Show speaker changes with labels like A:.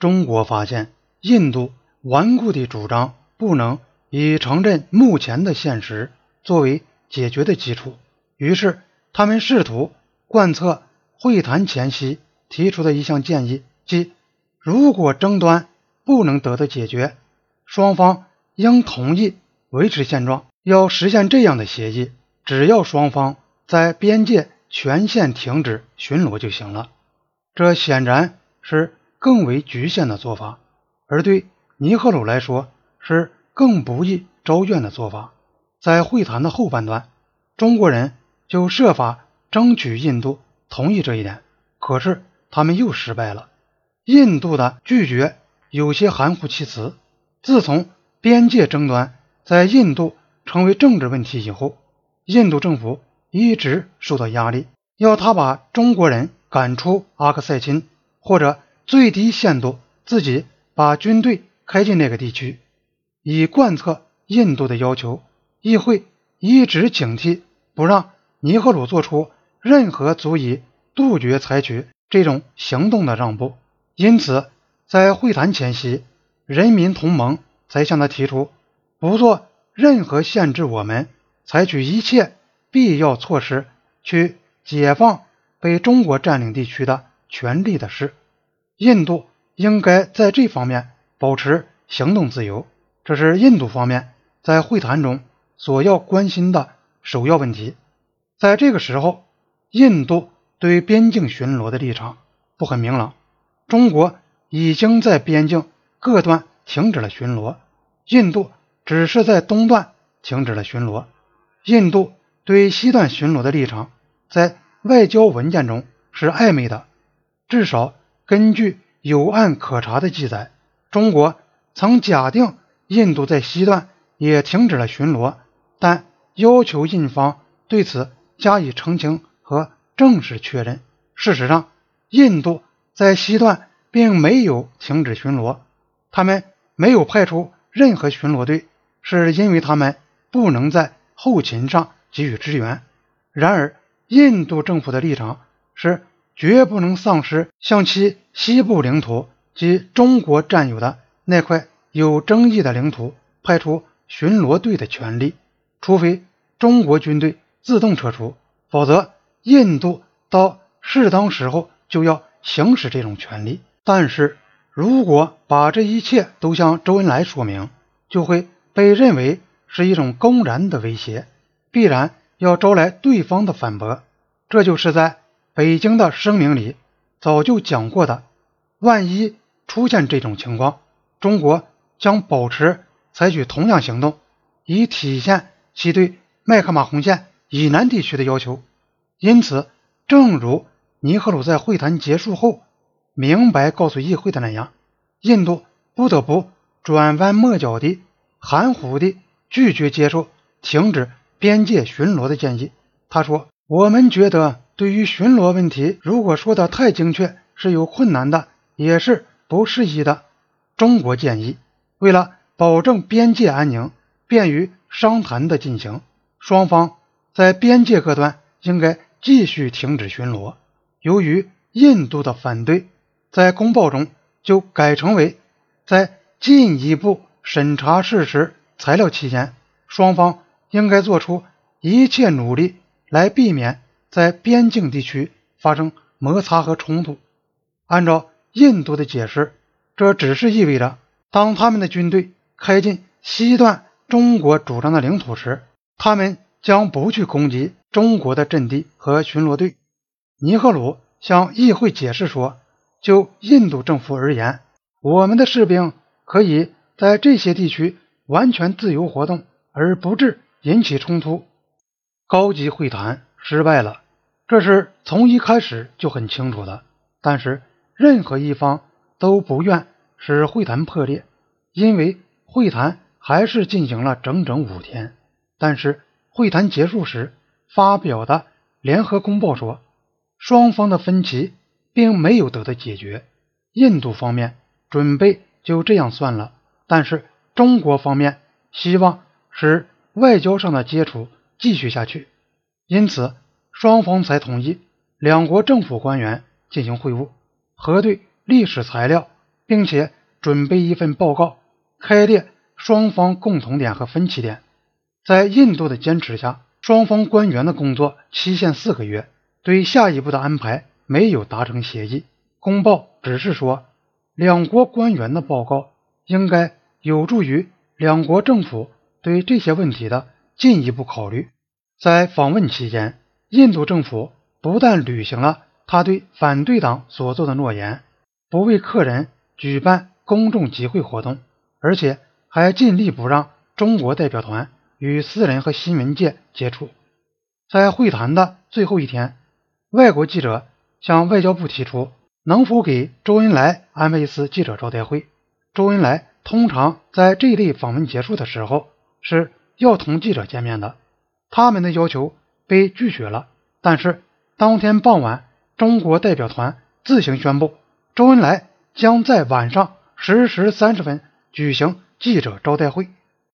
A: 中国发现印度顽固地主张不能以承认目前的现实作为解决的基础，于是他们试图贯彻会谈前夕提出的一项建议，即如果争端不能得到解决，双方应同意维持现状。要实现这样的协议，只要双方在边界全线停止巡逻就行了。这显然是更为局限的做法，而对尼赫鲁来说是更不易招怨的做法。在会谈的后半段，中国人就设法争取印度同意这一点，可是他们又失败了。印度的拒绝有些含糊其辞。自从边界争端在印度成为政治问题以后，印度政府一直受到压力，要他把中国人赶出阿克塞钦，或者最低限度自己把军队开进那个地区。以贯彻印度的要求，议会一直警惕，不让尼赫鲁做出任何足以杜绝采取这种行动的让步。因此，在会谈前夕，人民同盟才向他提出不做。任何限制我们采取一切必要措施去解放被中国占领地区的权利的事，印度应该在这方面保持行动自由，这是印度方面在会谈中所要关心的首要问题。在这个时候，印度对边境巡逻的立场不很明朗。中国已经在边境各段停止了巡逻，印度。只是在东段停止了巡逻。印度对西段巡逻的立场，在外交文件中是暧昧的。至少根据有案可查的记载，中国曾假定印度在西段也停止了巡逻，但要求印方对此加以澄清和正式确认。事实上，印度在西段并没有停止巡逻，他们没有派出任何巡逻队。是因为他们不能在后勤上给予支援。然而，印度政府的立场是绝不能丧失向其西部领土及中国占有的那块有争议的领土派出巡逻队的权利，除非中国军队自动撤出，否则印度到适当时候就要行使这种权利。但是如果把这一切都向周恩来说明，就会。被认为是一种公然的威胁，必然要招来对方的反驳。这就是在北京的声明里早就讲过的。万一出现这种情况，中国将保持采取同样行动，以体现其对麦克马洪线以南地区的要求。因此，正如尼赫鲁在会谈结束后明白告诉议会的那样，印度不得不转弯抹角地。含糊地拒绝接受停止边界巡逻的建议。他说：“我们觉得，对于巡逻问题，如果说的太精确，是有困难的，也是不适宜的。中国建议，为了保证边界安宁，便于商谈的进行，双方在边界各端应该继续停止巡逻。由于印度的反对，在公报中就改成为在进一步。”审查事实材料期间，双方应该做出一切努力来避免在边境地区发生摩擦和冲突。按照印度的解释，这只是意味着，当他们的军队开进西段中国主张的领土时，他们将不去攻击中国的阵地和巡逻队。尼赫鲁向议会解释说：“就印度政府而言，我们的士兵可以。”在这些地区完全自由活动，而不致引起冲突。高级会谈失败了，这是从一开始就很清楚的。但是任何一方都不愿使会谈破裂，因为会谈还是进行了整整五天。但是会谈结束时发表的联合公报说，双方的分歧并没有得到解决。印度方面准备就这样算了。但是中国方面希望使外交上的接触继续下去，因此双方才同意两国政府官员进行会晤，核对历史材料，并且准备一份报告，开列双方共同点和分歧点。在印度的坚持下，双方官员的工作期限四个月，对下一步的安排没有达成协议。公报只是说，两国官员的报告应该有助于两国政府对这些问题的进一步考虑。在访问期间，印度政府不但履行了他对反对党所做的诺言，不为客人举办公众集会活动，而且还尽力不让中国代表团与私人和新闻界接触。在会谈的最后一天，外国记者向外交部提出，能否给周恩来安排一次记者招待会。周恩来通常在这类访问结束的时候是要同记者见面的，他们的要求被拒绝了。但是当天傍晚，中国代表团自行宣布，周恩来将在晚上十时三十分举行记者招待会。